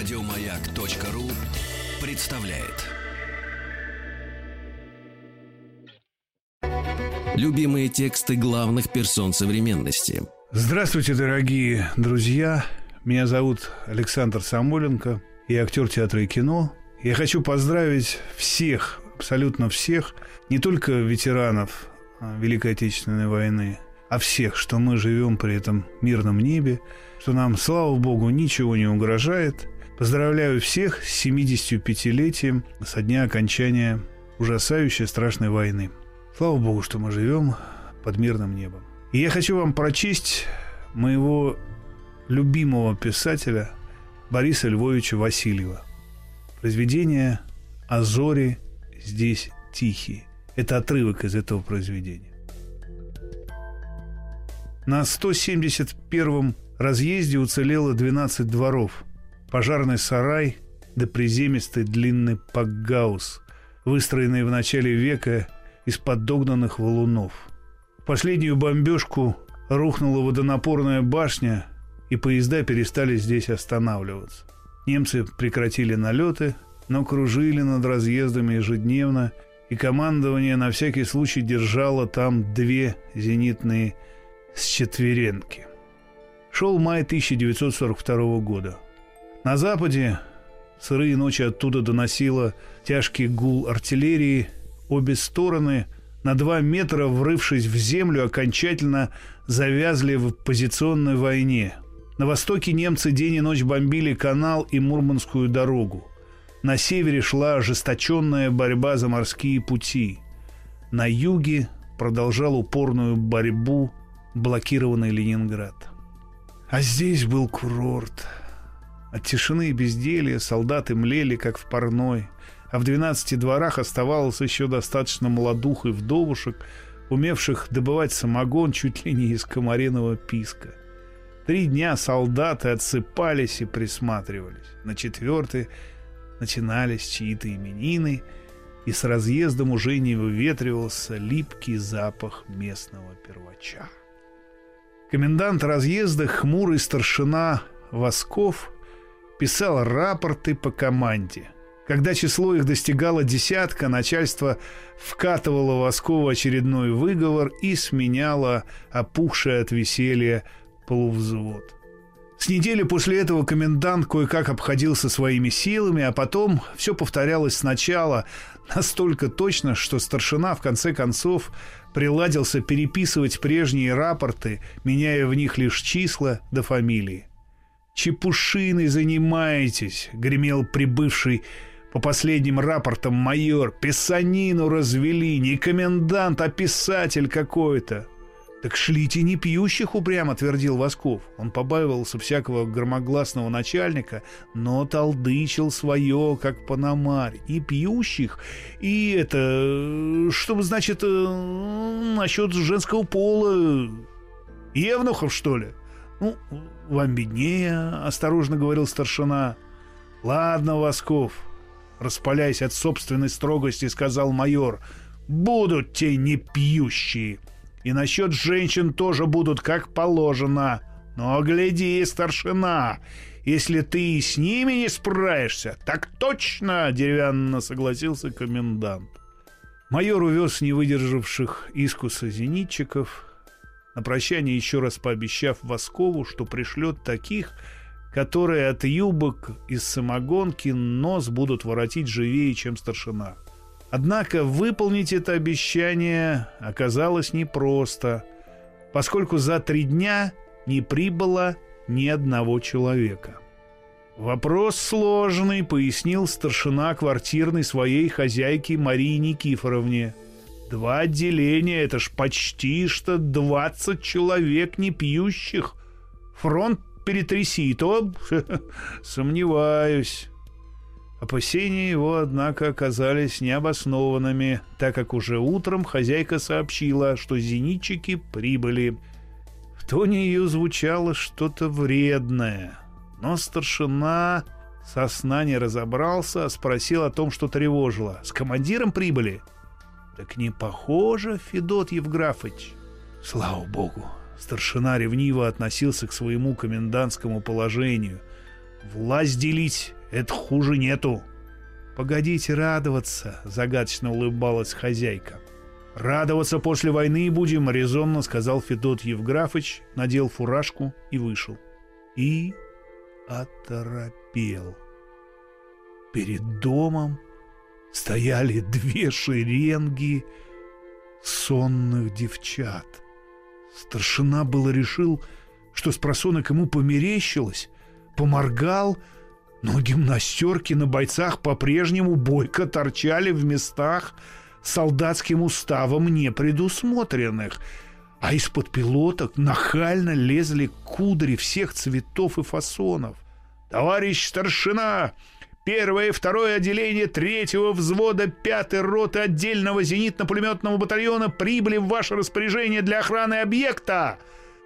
Радиомаяк.ру представляет. Любимые тексты главных персон современности. Здравствуйте, дорогие друзья. Меня зовут Александр Самойленко. Я актер театра и кино. Я хочу поздравить всех, абсолютно всех, не только ветеранов а, Великой Отечественной войны, а всех, что мы живем при этом мирном небе, что нам, слава богу, ничего не угрожает. Поздравляю всех с 75-летием со дня окончания ужасающей страшной войны. Слава богу, что мы живем под мирным небом. И я хочу вам прочесть моего любимого писателя Бориса Львовича Васильева. Произведение «А зори здесь тихие». Это отрывок из этого произведения. На 171-м разъезде уцелело 12 дворов, пожарный сарай да приземистый длинный пакгаус, выстроенный в начале века из подогнанных валунов. В последнюю бомбежку рухнула водонапорная башня, и поезда перестали здесь останавливаться. Немцы прекратили налеты, но кружили над разъездами ежедневно, и командование на всякий случай держало там две зенитные с четверенки. Шел май 1942 года. На западе сырые ночи оттуда доносило тяжкий гул артиллерии. Обе стороны, на два метра врывшись в землю, окончательно завязли в позиционной войне. На востоке немцы день и ночь бомбили канал и Мурманскую дорогу. На севере шла ожесточенная борьба за морские пути. На юге продолжал упорную борьбу блокированный Ленинград. А здесь был курорт. От тишины и безделья солдаты млели, как в парной, а в двенадцати дворах оставалось еще достаточно молодух и вдовушек, умевших добывать самогон чуть ли не из комариного писка. Три дня солдаты отсыпались и присматривались. На четвертый начинались чьи-то именины, и с разъездом уже не выветривался липкий запах местного первача. Комендант разъезда, хмурый старшина Восков, писал рапорты по команде. Когда число их достигало десятка, начальство вкатывало Воскову очередной выговор и сменяло опухшее от веселья полувзвод. С недели после этого комендант кое-как обходился своими силами, а потом все повторялось сначала настолько точно, что старшина в конце концов приладился переписывать прежние рапорты, меняя в них лишь числа до фамилии. «Чепушиной занимаетесь», — гремел прибывший по последним рапортам майор. «Писанину развели, не комендант, а писатель какой-то». «Так шлите не пьющих упрямо», — твердил Восков. Он побаивался всякого громогласного начальника, но толдычил свое, как панамарь. И пьющих, и это... Что значит, э, насчет женского пола? Евнухов, что ли? Ну, вам беднее, — осторожно говорил старшина. Ладно, Восков, распаляясь от собственной строгости, сказал майор. Будут те не пьющие. И насчет женщин тоже будут как положено. Но гляди, старшина, если ты и с ними не справишься, так точно, деревянно согласился комендант. Майор увез не выдержавших искуса зенитчиков, на прощание еще раз пообещав Воскову, что пришлет таких, которые от юбок из самогонки нос будут воротить живее, чем старшина. Однако выполнить это обещание оказалось непросто, поскольку за три дня не прибыло ни одного человека. «Вопрос сложный», — пояснил старшина квартирной своей хозяйки Марии Никифоровне. «Два отделения — это ж почти что двадцать человек не пьющих. Фронт перетряси, то сомневаюсь». Опасения его, однако, оказались необоснованными, так как уже утром хозяйка сообщила, что зенитчики прибыли. В тоне ее звучало что-то вредное, но старшина со сна не разобрался, а спросил о том, что тревожило. «С командиром прибыли?» «Так не похоже, Федот Евграфович». Слава богу, старшина ревниво относился к своему комендантскому положению – Власть делить — это хуже нету. «Погодите радоваться», — загадочно улыбалась хозяйка. «Радоваться после войны будем», — резонно сказал Федот Евграфыч, надел фуражку и вышел. И оторопел. Перед домом стояли две шеренги сонных девчат. Старшина было решил, что с просонок ему померещилось, поморгал — но гимнастерки на бойцах по-прежнему бойко торчали в местах солдатским уставом не предусмотренных, а из-под пилоток нахально лезли кудри всех цветов и фасонов. «Товарищ старшина!» Первое и второе отделение третьего взвода пятой роты отдельного зенитно-пулеметного батальона прибыли в ваше распоряжение для охраны объекта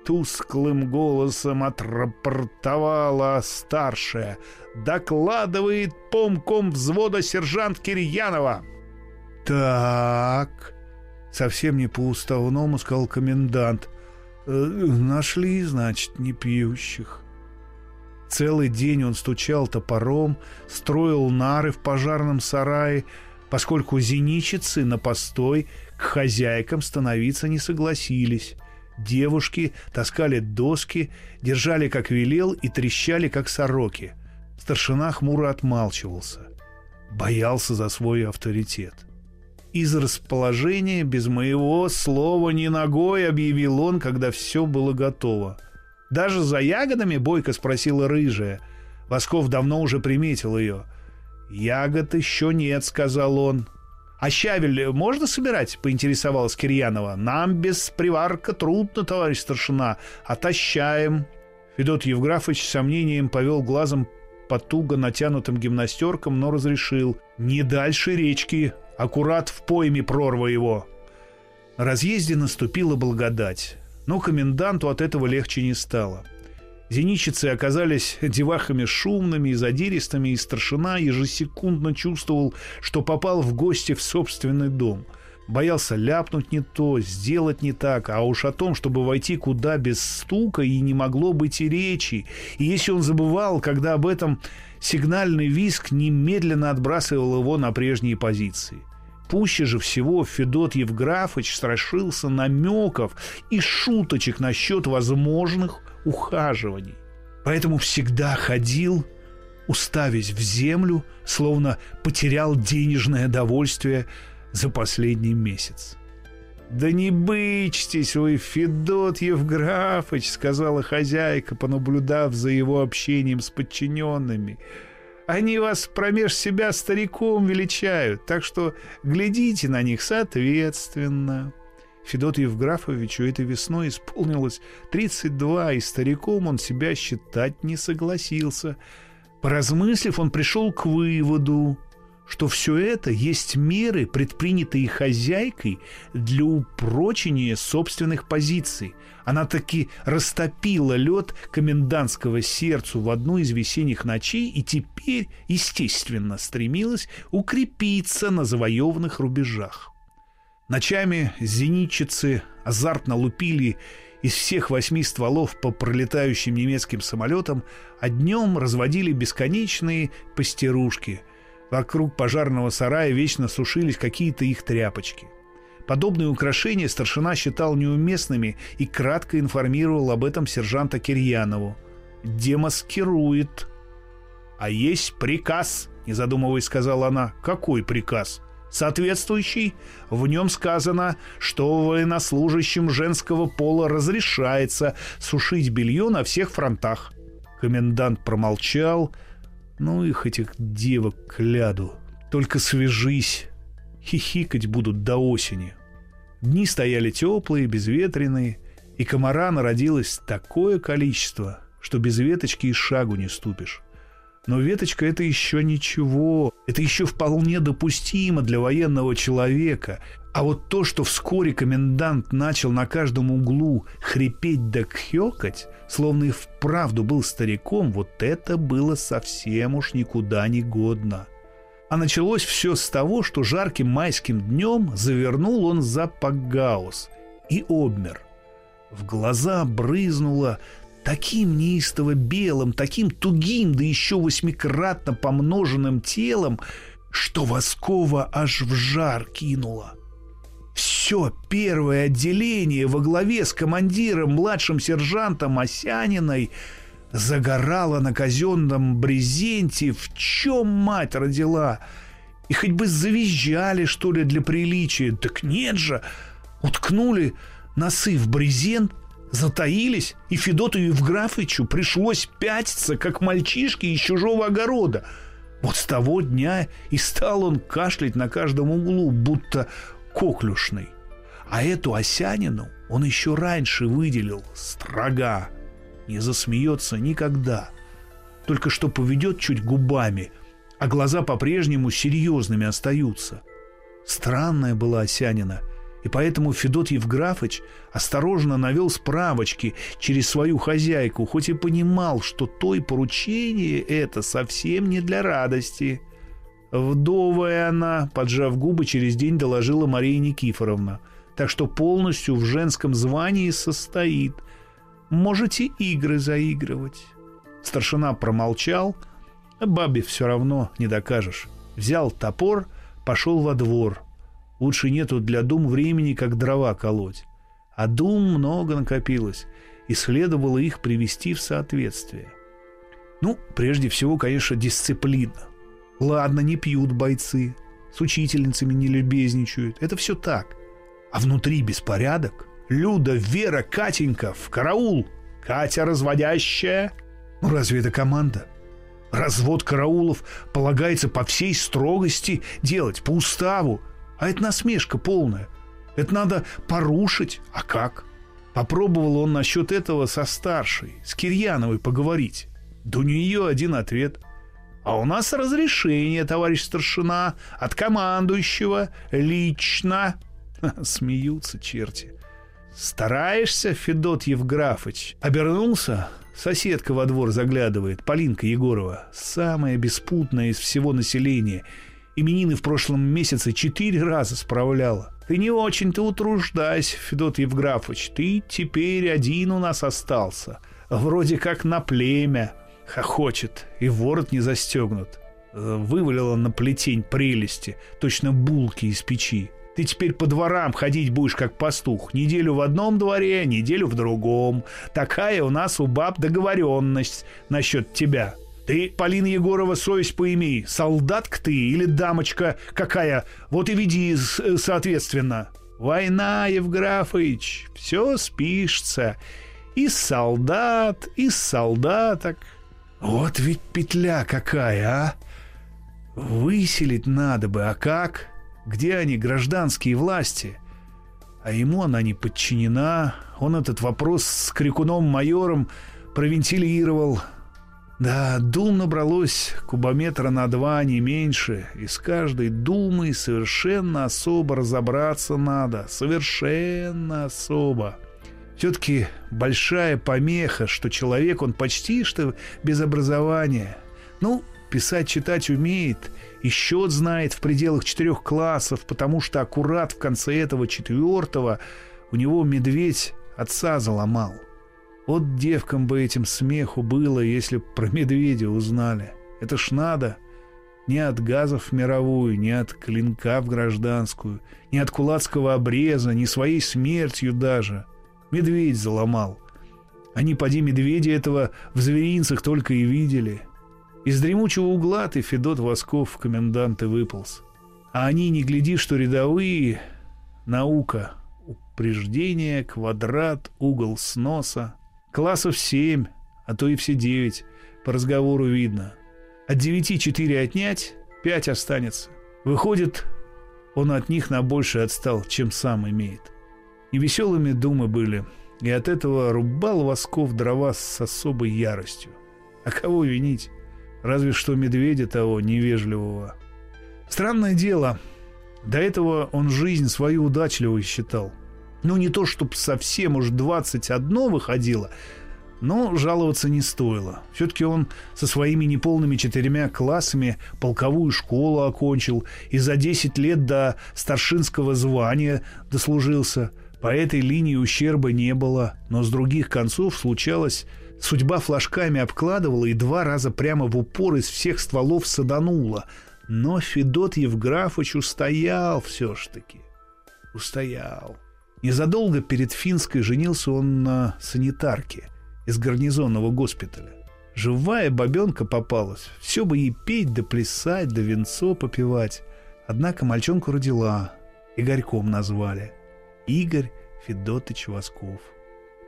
тусклым голосом отрапортовала старшая. «Докладывает помком взвода сержант Кирьянова». «Так...» — совсем не по-уставному сказал комендант. «Э, «Нашли, значит, не пьющих». Целый день он стучал топором, строил нары в пожарном сарае, поскольку зеничицы на постой к хозяйкам становиться не согласились. Девушки таскали доски, держали, как велел, и трещали, как сороки. Старшина хмуро отмалчивался. Боялся за свой авторитет. Из расположения без моего слова ни ногой объявил он, когда все было готово. Даже за ягодами Бойко спросила рыжая. Восков давно уже приметил ее. «Ягод еще нет», — сказал он. «А щавель можно собирать?» — поинтересовалась Кирьянова. «Нам без приварка трудно, товарищ старшина. Отощаем». Федот Евграфович с сомнением повел глазом по туго натянутым гимнастеркам, но разрешил. «Не дальше речки. Аккурат в пойме прорва его». На разъезде наступила благодать, но коменданту от этого легче не стало. Зеничицы оказались девахами шумными и задиристыми, и старшина ежесекундно чувствовал, что попал в гости в собственный дом. Боялся ляпнуть не то, сделать не так, а уж о том, чтобы войти куда без стука, и не могло быть и речи. И если он забывал, когда об этом сигнальный виск немедленно отбрасывал его на прежние позиции. Пуще же всего Федот Евграфович страшился намеков и шуточек насчет возможных ухаживаний. Поэтому всегда ходил, уставясь в землю, словно потерял денежное довольствие за последний месяц. «Да не бычьтесь вы, Федот Евграфович», — сказала хозяйка, понаблюдав за его общением с подчиненными. «Они вас промеж себя стариком величают, так что глядите на них соответственно». Федоту Евграфовичу этой весной исполнилось 32, и стариком он себя считать не согласился. Поразмыслив, он пришел к выводу, что все это есть меры, предпринятые хозяйкой для упрочения собственных позиций. Она таки растопила лед комендантского сердцу в одну из весенних ночей и теперь, естественно, стремилась укрепиться на завоеванных рубежах. Ночами зенитчицы азартно лупили из всех восьми стволов по пролетающим немецким самолетам, а днем разводили бесконечные пастерушки. Вокруг пожарного сарая вечно сушились какие-то их тряпочки. Подобные украшения старшина считал неуместными и кратко информировал об этом сержанта Кирьянову. «Демаскирует». «А есть приказ», — не задумываясь, сказала она. «Какой приказ?» соответствующий. В нем сказано, что военнослужащим женского пола разрешается сушить белье на всех фронтах. Комендант промолчал. Ну их этих девок кляду. Только свяжись. Хихикать будут до осени. Дни стояли теплые, безветренные, и комара народилось такое количество, что без веточки и шагу не ступишь. Но веточка — это еще ничего. Это еще вполне допустимо для военного человека. А вот то, что вскоре комендант начал на каждом углу хрипеть да кхекать, словно и вправду был стариком, вот это было совсем уж никуда не годно. А началось все с того, что жарким майским днем завернул он за Пагаус и обмер. В глаза брызнула таким неистово белым, таким тугим, да еще восьмикратно помноженным телом, что Воскова аж в жар кинуло. Все первое отделение во главе с командиром, младшим сержантом Осяниной загорало на казенном брезенте, в чем мать родила. И хоть бы завизжали, что ли, для приличия. Так нет же, уткнули носы в брезент, затаились, и Федоту Евграфычу пришлось пятиться, как мальчишки из чужого огорода. Вот с того дня и стал он кашлять на каждом углу, будто коклюшный. А эту Осянину он еще раньше выделил строга. Не засмеется никогда. Только что поведет чуть губами, а глаза по-прежнему серьезными остаются. Странная была Осянина — и поэтому Федот Евграфыч осторожно навел справочки через свою хозяйку, хоть и понимал, что той поручение это совсем не для радости. Вдовая она, поджав губы, через день доложила Мария Никифоровна, так что полностью в женском звании состоит. Можете игры заигрывать. Старшина промолчал, бабе все равно не докажешь. Взял топор, пошел во двор – Лучше нету для дум времени, как дрова колоть. А дум много накопилось, и следовало их привести в соответствие. Ну, прежде всего, конечно, дисциплина. Ладно, не пьют бойцы, с учительницами не любезничают. Это все так. А внутри беспорядок. Люда, Вера, Катенька, в караул. Катя разводящая. Ну, разве это команда? Развод караулов полагается по всей строгости делать, по уставу. А это насмешка полная. Это надо порушить. А как? Попробовал он насчет этого со старшей, с Кирьяновой поговорить. Да у нее один ответ. А у нас разрешение, товарищ старшина, от командующего, лично. Смеются черти. Стараешься, Федот Евграфыч? Обернулся, соседка во двор заглядывает, Полинка Егорова, самая беспутная из всего населения – Именины в прошлом месяце четыре раза справляла. Ты не очень-то утруждайся, Федот Евграфович. Ты теперь один у нас остался. Вроде как на племя. Хохочет, и ворот не застегнут. Вывалила на плетень прелести, точно булки из печи. Ты теперь по дворам ходить будешь как пастух. Неделю в одном дворе, неделю в другом. Такая у нас у баб договоренность насчет тебя. Ты, Полина Егорова, совесть поимей, солдатка ты или дамочка какая, вот и веди соответственно. Война, Евграфыч, все спишется. И солдат, и солдаток. Вот ведь петля какая, а! Выселить надо бы, а как? Где они, гражданские власти? А ему она не подчинена. Он этот вопрос с крикуном-майором провентилировал, да, дум набралось кубометра на два, не меньше, и с каждой думой совершенно особо разобраться надо, совершенно особо. Все-таки большая помеха, что человек, он почти что без образования. Ну, писать, читать умеет, и счет знает в пределах четырех классов, потому что аккурат в конце этого четвертого у него медведь отца заломал. Вот девкам бы этим смеху было, если б про медведя узнали. Это ж надо. Ни от газов в мировую, ни от клинка в гражданскую, ни от кулацкого обреза, ни своей смертью даже. Медведь заломал. Они, поди, медведя этого в зверинцах только и видели. Из дремучего угла ты, Федот Восков, в коменданты выполз. А они, не гляди, что рядовые, наука, упреждение, квадрат, угол сноса — Классов семь, а то и все девять. По разговору видно. От девяти четыре отнять, пять останется. Выходит, он от них на больше отстал, чем сам имеет. Невеселыми думы были, и от этого рубал Восков дрова с особой яростью. А кого винить? Разве что медведя того невежливого. Странное дело, до этого он жизнь свою удачливой считал – ну, не то, чтобы совсем уж 21 выходило, но жаловаться не стоило. Все-таки он со своими неполными четырьмя классами полковую школу окончил и за 10 лет до старшинского звания дослужился. По этой линии ущерба не было, но с других концов случалось, судьба флажками обкладывала и два раза прямо в упор из всех стволов саданула. Но Федот Евграфович устоял все ж таки. Устоял. Незадолго перед Финской женился он на санитарке из гарнизонного госпиталя. Живая бабенка попалась. Все бы ей петь да плясать, да венцо попивать. Однако мальчонку родила. Игорьком назвали. Игорь Федотыч Восков.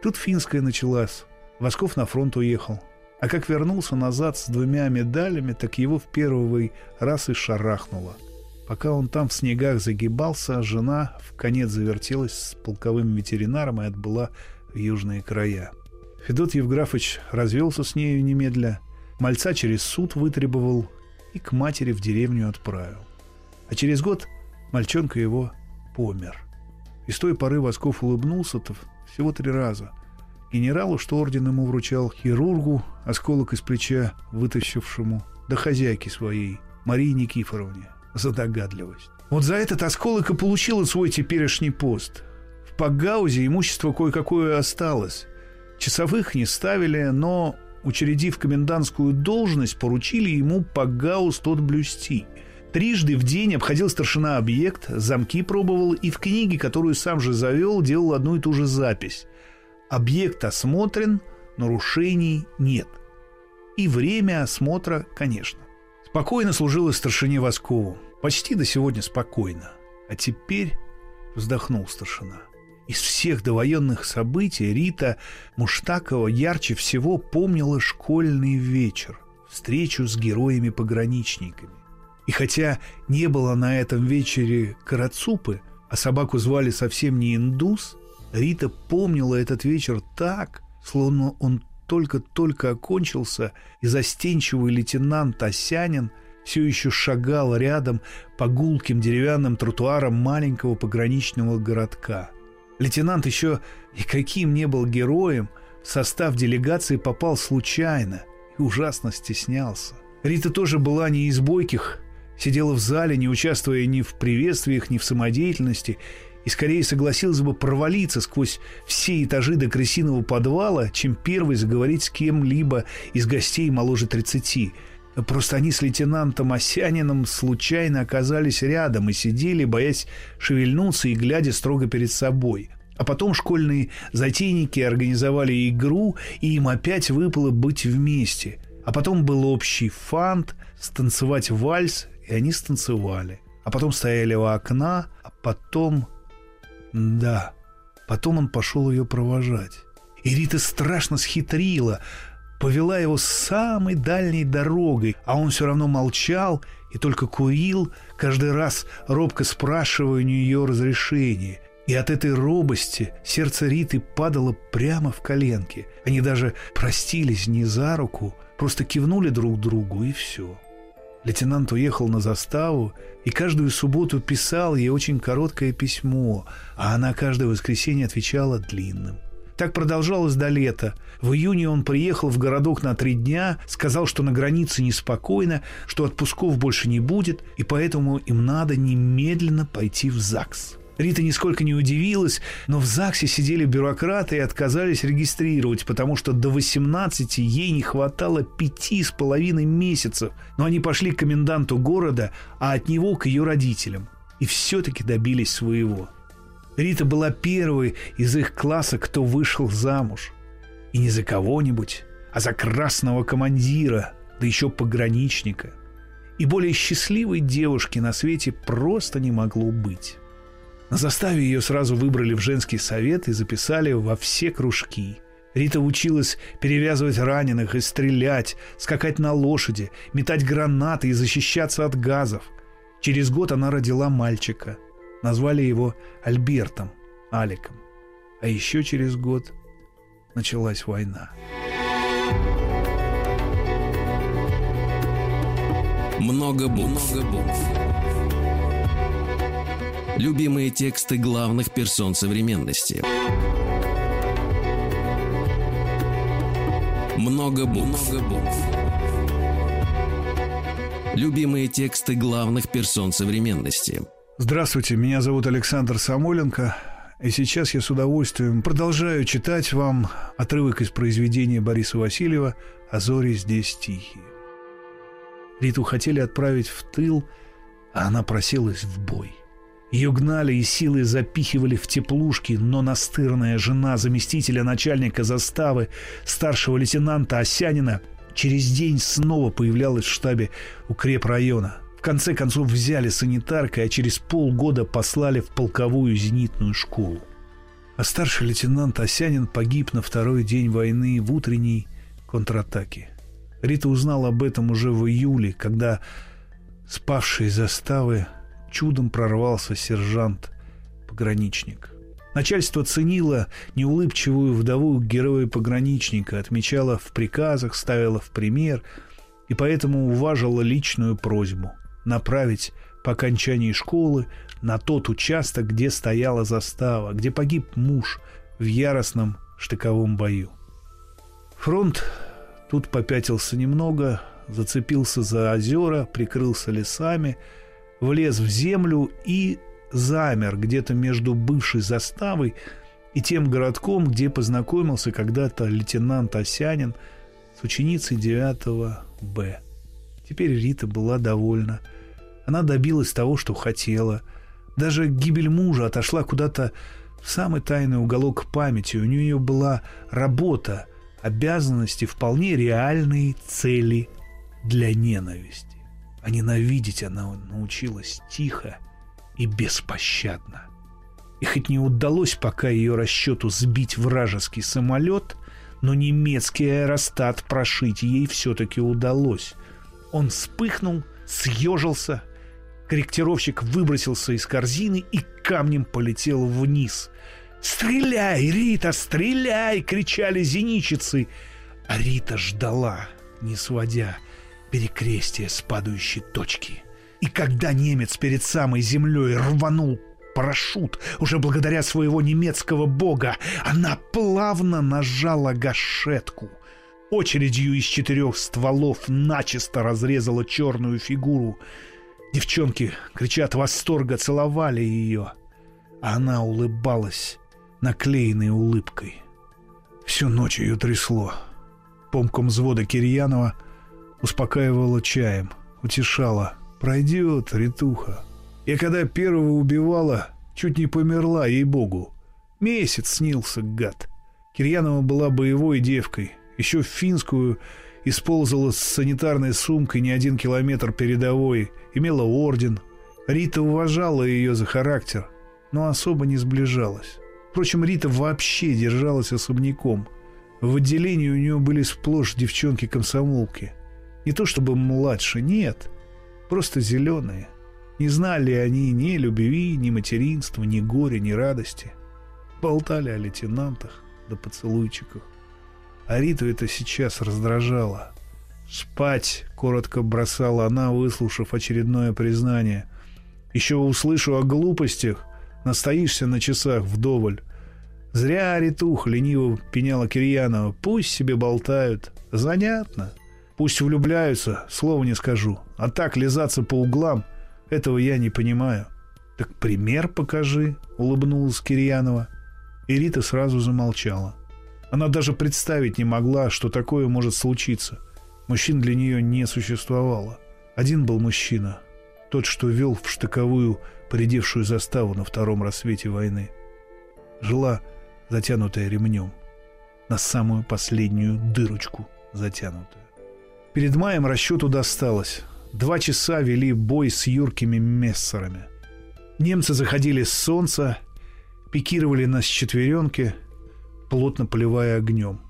Тут финская началась. Восков на фронт уехал. А как вернулся назад с двумя медалями, так его в первый раз и шарахнуло. Пока он там в снегах загибался, жена в конец завертелась с полковым ветеринаром и отбыла в южные края. Федот Евграфович развелся с нею немедля, мальца через суд вытребовал и к матери в деревню отправил. А через год мальчонка его помер. И с той поры Восков улыбнулся-то всего три раза. Генералу, что орден ему вручал, хирургу, осколок из плеча вытащившему, да хозяйке своей, Марии Никифоровне, за догадливость. Вот за этот осколок и получил свой теперешний пост. В Пагаузе имущество кое-какое осталось. Часовых не ставили, но, учредив комендантскую должность, поручили ему Пагаус тот блюсти. Трижды в день обходил старшина объект, замки пробовал и в книге, которую сам же завел, делал одну и ту же запись. Объект осмотрен, нарушений нет. И время осмотра, конечно. Спокойно служила старшине Воскову. Почти до сегодня спокойно. А теперь вздохнул старшина. Из всех довоенных событий Рита Муштакова ярче всего помнила школьный вечер, встречу с героями-пограничниками. И хотя не было на этом вечере карацупы, а собаку звали совсем не индус, Рита помнила этот вечер так, словно он только-только окончился, и застенчивый лейтенант Осянин все еще шагал рядом по гулким деревянным тротуарам маленького пограничного городка – Лейтенант еще и каким не был героем, в состав делегации попал случайно и ужасно стеснялся. Рита тоже была не из бойких, сидела в зале, не участвуя ни в приветствиях, ни в самодеятельности, и скорее согласилась бы провалиться сквозь все этажи до крысиного подвала, чем первый заговорить с кем-либо из гостей моложе тридцати. Просто они с лейтенантом Осяниным случайно оказались рядом и сидели, боясь шевельнуться и глядя строго перед собой. А потом школьные затейники организовали игру, и им опять выпало быть вместе. А потом был общий фант, станцевать вальс, и они станцевали. А потом стояли у окна, а потом... Да, потом он пошел ее провожать. И Рита страшно схитрила – повела его самой дальней дорогой, а он все равно молчал и только курил, каждый раз робко спрашивая у нее разрешение. И от этой робости сердце Риты падало прямо в коленки. Они даже простились не за руку, просто кивнули друг другу и все. Лейтенант уехал на заставу и каждую субботу писал ей очень короткое письмо, а она каждое воскресенье отвечала длинным. Так продолжалось до лета. В июне он приехал в городок на три дня, сказал, что на границе неспокойно, что отпусков больше не будет, и поэтому им надо немедленно пойти в ЗАГС. Рита нисколько не удивилась, но в ЗАГСе сидели бюрократы и отказались регистрировать, потому что до 18 ей не хватало пяти с половиной месяцев. Но они пошли к коменданту города, а от него к ее родителям. И все-таки добились своего. Рита была первой из их класса, кто вышел замуж. И не за кого-нибудь, а за красного командира, да еще пограничника. И более счастливой девушки на свете просто не могло быть. На заставе ее сразу выбрали в женский совет и записали во все кружки. Рита училась перевязывать раненых и стрелять, скакать на лошади, метать гранаты и защищаться от газов. Через год она родила мальчика – Назвали его Альбертом, Аликом. А еще через год началась война. Много букв. Много букв. Любимые тексты главных персон современности. Много букв. Много букв. Любимые тексты главных персон современности – Здравствуйте, меня зовут Александр Самойленко. И сейчас я с удовольствием продолжаю читать вам отрывок из произведения Бориса Васильева «А зори здесь тихие». Риту хотели отправить в тыл, а она просилась в бой. Ее гнали и силой запихивали в теплушки, но настырная жена заместителя начальника заставы, старшего лейтенанта Осянина, через день снова появлялась в штабе укрепрайона. В конце концов взяли санитаркой, а через полгода послали в полковую зенитную школу. А старший лейтенант Осянин погиб на второй день войны в утренней контратаке. Рита узнала об этом уже в июле, когда спавшие заставы чудом прорвался сержант-пограничник. Начальство ценило неулыбчивую вдову героя-пограничника, отмечало в приказах, ставило в пример и поэтому уважало личную просьбу направить по окончании школы на тот участок, где стояла застава, где погиб муж в яростном штыковом бою. Фронт тут попятился немного, зацепился за озера, прикрылся лесами, влез в землю и замер где-то между бывшей заставой и тем городком, где познакомился когда-то лейтенант Осянин с ученицей 9 Б. Теперь Рита была довольна. Она добилась того, что хотела. Даже гибель мужа отошла куда-то в самый тайный уголок памяти. У нее была работа, обязанности, вполне реальные цели для ненависти. А ненавидеть она научилась тихо и беспощадно. И хоть не удалось пока ее расчету сбить вражеский самолет, но немецкий аэростат прошить ей все-таки удалось. Он вспыхнул, съежился, корректировщик выбросился из корзины и камнем полетел вниз. «Стреляй, Рита, стреляй!» — кричали зеничицы. А Рита ждала, не сводя перекрестие с падающей точки. И когда немец перед самой землей рванул парашют, уже благодаря своего немецкого бога, она плавно нажала гашетку. Очередью из четырех стволов начисто разрезала черную фигуру. Девчонки, кричат восторга, целовали ее. А она улыбалась наклеенной улыбкой. Всю ночь ее трясло. Помком взвода Кирьянова — успокаивала чаем, утешала. «Пройдет, Ритуха». Я когда первого убивала, чуть не померла, ей-богу. Месяц снился, гад. Кирьянова была боевой девкой. Еще в финскую исползала с санитарной сумкой не один километр передовой, имела орден. Рита уважала ее за характер, но особо не сближалась. Впрочем, Рита вообще держалась особняком. В отделении у нее были сплошь девчонки-комсомолки — не то чтобы младше, нет. Просто зеленые. Не знали они ни любви, ни материнства, ни горя, ни радости. Болтали о лейтенантах да поцелуйчиках. А Риту это сейчас раздражало. «Спать!» — коротко бросала она, выслушав очередное признание. «Еще услышу о глупостях, настоишься на часах вдоволь. Зря Ритух лениво пеняла Кирьянова. Пусть себе болтают. Занятно. Пусть влюбляются, слова не скажу. А так лизаться по углам, этого я не понимаю. Так пример покажи, улыбнулась Кирьянова. И Рита сразу замолчала. Она даже представить не могла, что такое может случиться. Мужчин для нее не существовало. Один был мужчина, тот, что вел в штыковую поредевшую заставу на втором рассвете войны. Жила затянутая ремнем, на самую последнюю дырочку затянутая. Перед маем расчету досталось. Два часа вели бой с юркими мессерами. Немцы заходили с солнца, пикировали нас четверенки, плотно поливая огнем.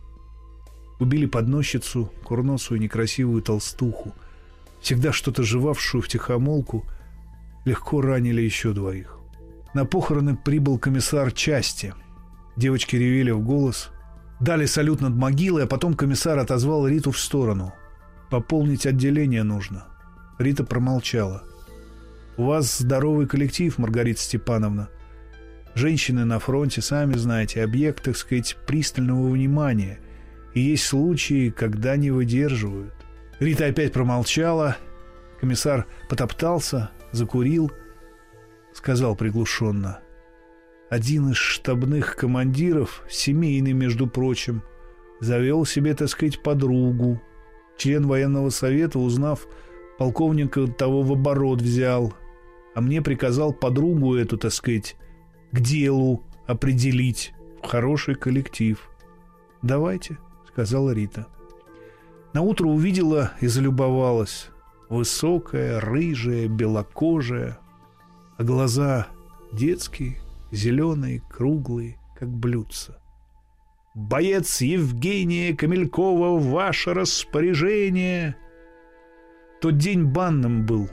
Убили подносчицу, курносую некрасивую толстуху, всегда что-то жевавшую в тихомолку, легко ранили еще двоих. На похороны прибыл комиссар части. Девочки ревели в голос, дали салют над могилой, а потом комиссар отозвал Риту в сторону — Пополнить отделение нужно. Рита промолчала. У вас здоровый коллектив, Маргарита Степановна. Женщины на фронте, сами знаете, объект, так сказать, пристального внимания. И есть случаи, когда не выдерживают. Рита опять промолчала. Комиссар потоптался, закурил, сказал приглушенно. один из штабных командиров, семейный, между прочим, завел себе, так сказать, подругу. Член военного совета, узнав, полковника того в оборот взял, а мне приказал подругу эту, так сказать, к делу определить в хороший коллектив. «Давайте», — сказала Рита. На утро увидела и залюбовалась. Высокая, рыжая, белокожая, а глаза детские, зеленые, круглые, как блюдца. «Боец Евгения Камелькова ваше распоряжение!» Тот день банным был,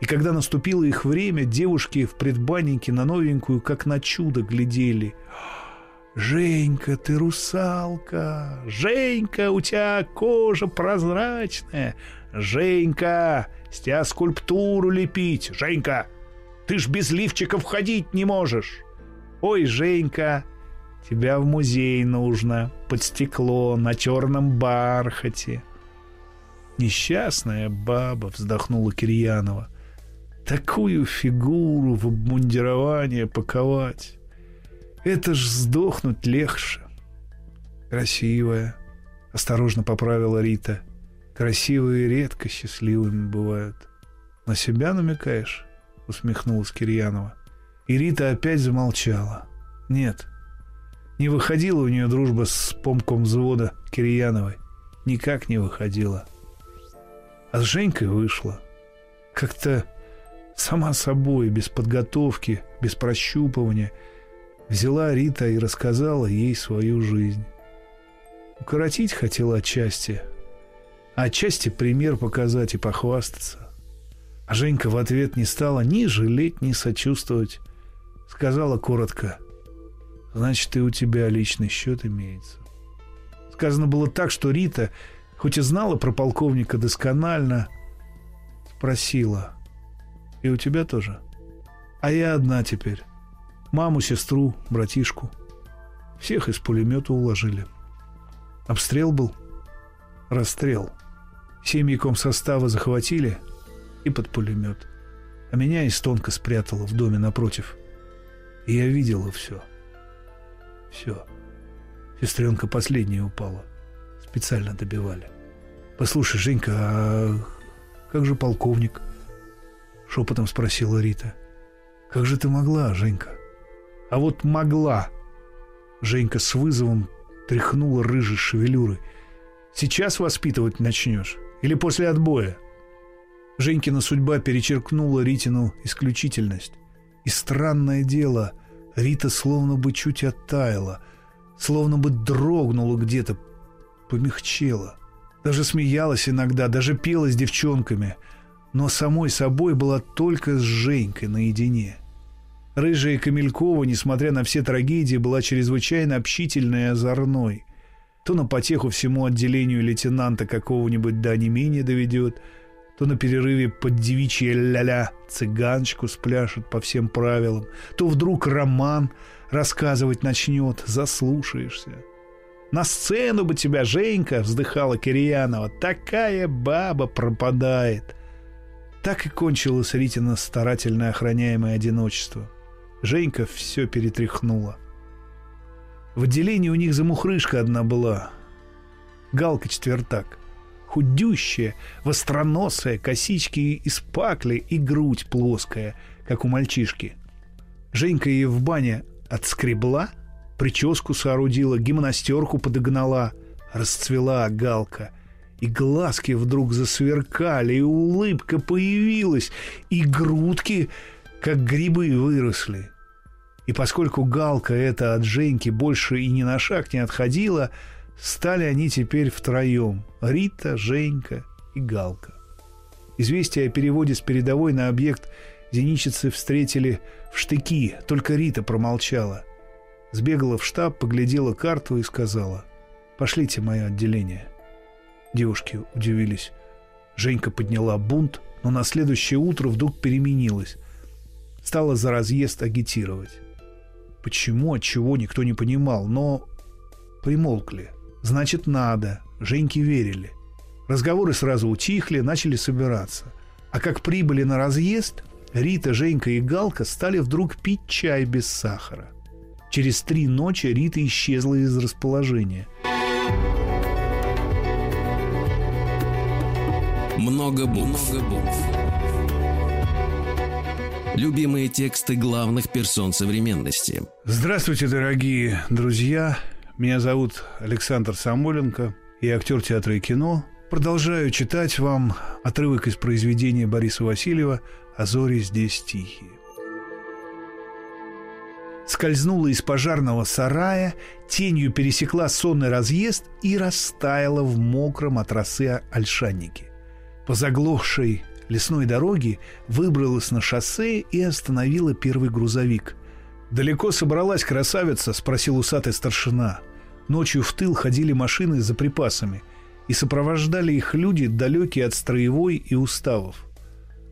и когда наступило их время, девушки в предбаннике на новенькую, как на чудо, глядели. «Женька, ты русалка! Женька, у тебя кожа прозрачная! Женька, с тебя скульптуру лепить! Женька, ты ж без лифчиков ходить не можешь! Ой, Женька, тебя в музей нужно, под стекло, на черном бархате!» «Несчастная баба!» — вздохнула Кирьянова. «Такую фигуру в обмундирование паковать! Это ж сдохнуть легче!» «Красивая!» — осторожно поправила Рита. «Красивые редко счастливыми бывают». «На себя намекаешь?» — усмехнулась Кирьянова. И Рита опять замолчала. «Нет, не выходила у нее дружба с помком взвода Кирьяновой. Никак не выходила. А с Женькой вышла. Как-то сама собой, без подготовки, без прощупывания, взяла Рита и рассказала ей свою жизнь. Укоротить хотела отчасти, а отчасти пример показать и похвастаться. А Женька в ответ не стала ни жалеть, ни сочувствовать. Сказала коротко, «Значит, и у тебя личный счет имеется». Сказано было так, что Рита хоть и знала про полковника досконально, спросила. «И у тебя тоже?» «А я одна теперь. Маму, сестру, братишку. Всех из пулемета уложили. Обстрел был?» «Расстрел. Семьи комсостава захватили и под пулемет. А меня из тонко спрятала в доме напротив. И я видела все. Все. Сестренка последняя упала специально добивали. «Послушай, Женька, а как же полковник?» Шепотом спросила Рита. «Как же ты могла, Женька?» «А вот могла!» Женька с вызовом тряхнула рыжей шевелюрой. «Сейчас воспитывать начнешь? Или после отбоя?» Женькина судьба перечеркнула Ритину исключительность. И странное дело, Рита словно бы чуть оттаяла, словно бы дрогнула где-то, помягчела. Даже смеялась иногда, даже пела с девчонками. Но самой собой была только с Женькой наедине. Рыжая Камелькова, несмотря на все трагедии, была чрезвычайно общительной и озорной. То на потеху всему отделению лейтенанта какого-нибудь да не менее доведет, то на перерыве под девичье ля-ля цыганочку спляшет по всем правилам, то вдруг роман рассказывать начнет, заслушаешься. На сцену бы тебя, Женька!» — вздыхала Кирьянова. «Такая баба пропадает!» Так и кончилось Ритина старательно охраняемое одиночество. Женька все перетряхнула. В отделении у них замухрышка одна была. Галка четвертак. Худющая, востроносая, косички из пакли и грудь плоская, как у мальчишки. Женька ее в бане отскребла — прическу соорудила, гимнастерку подогнала. Расцвела галка. И глазки вдруг засверкали, и улыбка появилась, и грудки, как грибы, выросли. И поскольку галка эта от Женьки больше и ни на шаг не отходила, стали они теперь втроем — Рита, Женька и галка. Известие о переводе с передовой на объект зеничицы встретили в штыки, только Рита промолчала. Сбегала в штаб, поглядела карту и сказала «Пошлите мое отделение». Девушки удивились. Женька подняла бунт, но на следующее утро вдруг переменилась. Стала за разъезд агитировать. Почему, от чего, никто не понимал, но примолкли. Значит, надо. Женьке верили. Разговоры сразу утихли, начали собираться. А как прибыли на разъезд, Рита, Женька и Галка стали вдруг пить чай без сахара – Через три ночи Рита исчезла из расположения. Много букв. Много букв. Любимые тексты главных персон современности. Здравствуйте, дорогие друзья. Меня зовут Александр Самоленко. Я актер театра и кино. Продолжаю читать вам отрывок из произведения Бориса Васильева «А зори здесь тихие». Скользнула из пожарного сарая, тенью пересекла сонный разъезд и растаяла в мокром от росы. По заглохшей лесной дороге выбралась на шоссе и остановила первый грузовик. «Далеко собралась красавица?» – спросил усатый старшина. Ночью в тыл ходили машины за припасами, и сопровождали их люди, далекие от строевой и уставов.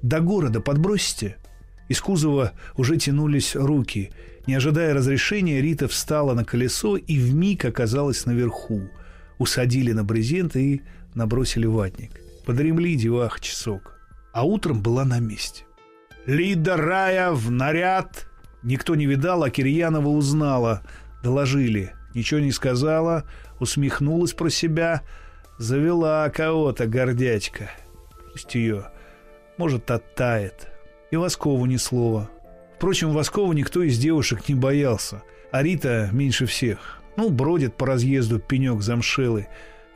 «До города подбросите?» Из кузова уже тянулись руки. Не ожидая разрешения, Рита встала на колесо и вмиг оказалась наверху. Усадили на брезент и набросили ватник. Подремли девах часок. А утром была на месте. «Лида Рая в наряд!» Никто не видал, а Кирьянова узнала. Доложили. Ничего не сказала, усмехнулась про себя. Завела кого-то гордячка. Пусть ее. Может, оттает. И Воскову ни слова. Впрочем, Воскова никто из девушек не боялся. А Рита меньше всех. Ну, бродит по разъезду пенек замшелый.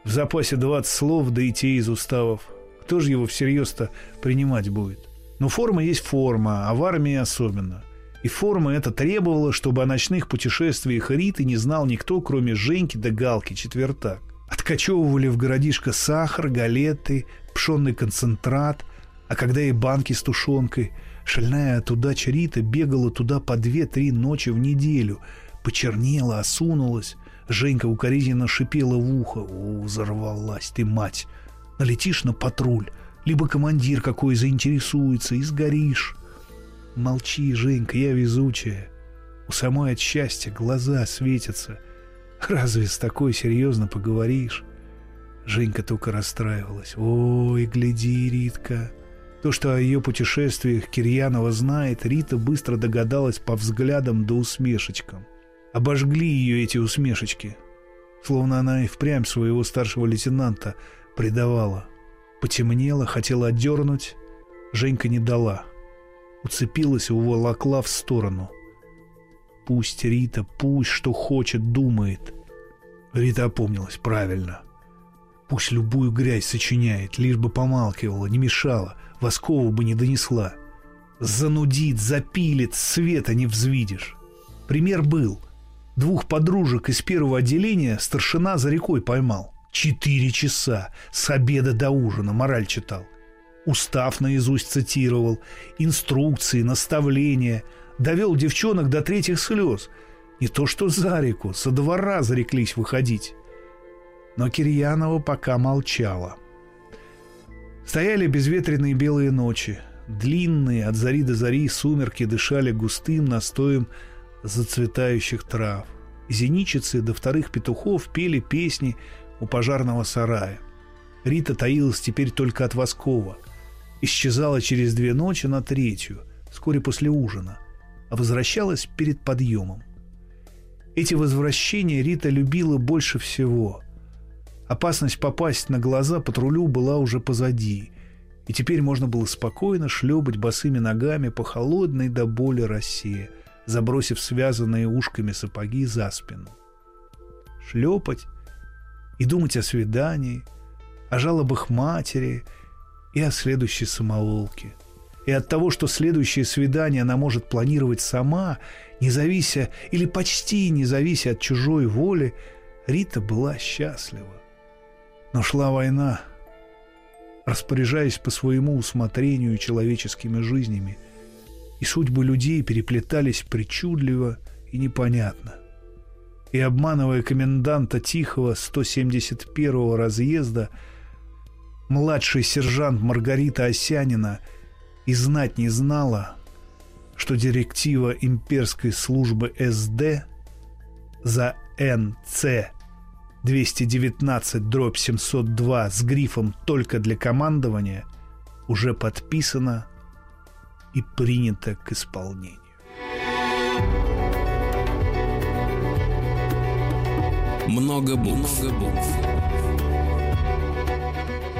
В запасе 20 слов, да и те из уставов. Кто же его всерьез-то принимать будет? Но форма есть форма, а в армии особенно – и форма эта требовала, чтобы о ночных путешествиях Риты не знал никто, кроме Женьки да Галки четвертак. Откачевывали в городишко сахар, галеты, пшенный концентрат, а когда и банки с тушенкой. Шальная от удачи Рита бегала туда по две-три ночи в неделю, почернела, осунулась. Женька укоризненно шипела в ухо. «О, взорвалась ты, мать! Налетишь на патруль, либо командир какой заинтересуется, и сгоришь». Молчи, Женька, я везучая. У самой от счастья глаза светятся. Разве с такой серьезно поговоришь? Женька только расстраивалась. Ой, гляди, Ритка. То, что о ее путешествиях Кирьянова знает, Рита быстро догадалась по взглядам да усмешечкам. Обожгли ее эти усмешечки. Словно она и впрямь своего старшего лейтенанта предавала. Потемнела, хотела отдернуть. Женька не дала — уцепилась и уволокла в сторону. Пусть Рита, пусть что хочет, думает. Рита опомнилась, правильно. Пусть любую грязь сочиняет, лишь бы помалкивала, не мешала, Воскову бы не донесла. Занудит, запилит, света не взвидишь. Пример был. Двух подружек из первого отделения старшина за рекой поймал. Четыре часа, с обеда до ужина, мораль читал устав наизусть цитировал, инструкции, наставления, довел девчонок до третьих слез. Не то что за реку, со двора зареклись выходить. Но Кирьянова пока молчала. Стояли безветренные белые ночи. Длинные от зари до зари сумерки дышали густым настоем зацветающих трав. Зеничицы до вторых петухов пели песни у пожарного сарая. Рита таилась теперь только от Воскова — исчезала через две ночи на третью, вскоре после ужина, а возвращалась перед подъемом. Эти возвращения Рита любила больше всего. Опасность попасть на глаза патрулю была уже позади, и теперь можно было спокойно шлепать босыми ногами по холодной до боли росе, забросив связанные ушками сапоги за спину. Шлепать и думать о свидании, о жалобах матери – и о следующей самоволке. И от того, что следующее свидание она может планировать сама, не завися или почти не завися от чужой воли, Рита была счастлива. Но шла война, распоряжаясь по своему усмотрению человеческими жизнями, и судьбы людей переплетались причудливо и непонятно. И обманывая коменданта Тихого 171-го разъезда, младший сержант Маргарита Осянина и знать не знала, что директива имперской службы СД за НЦ 219 дробь 702 с грифом «Только для командования» уже подписана и принята к исполнению. Много букв. Много букв.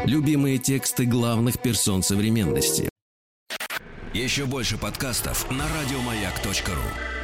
Любимые тексты главных персон современности. Еще больше подкастов на радиомаяк.ру.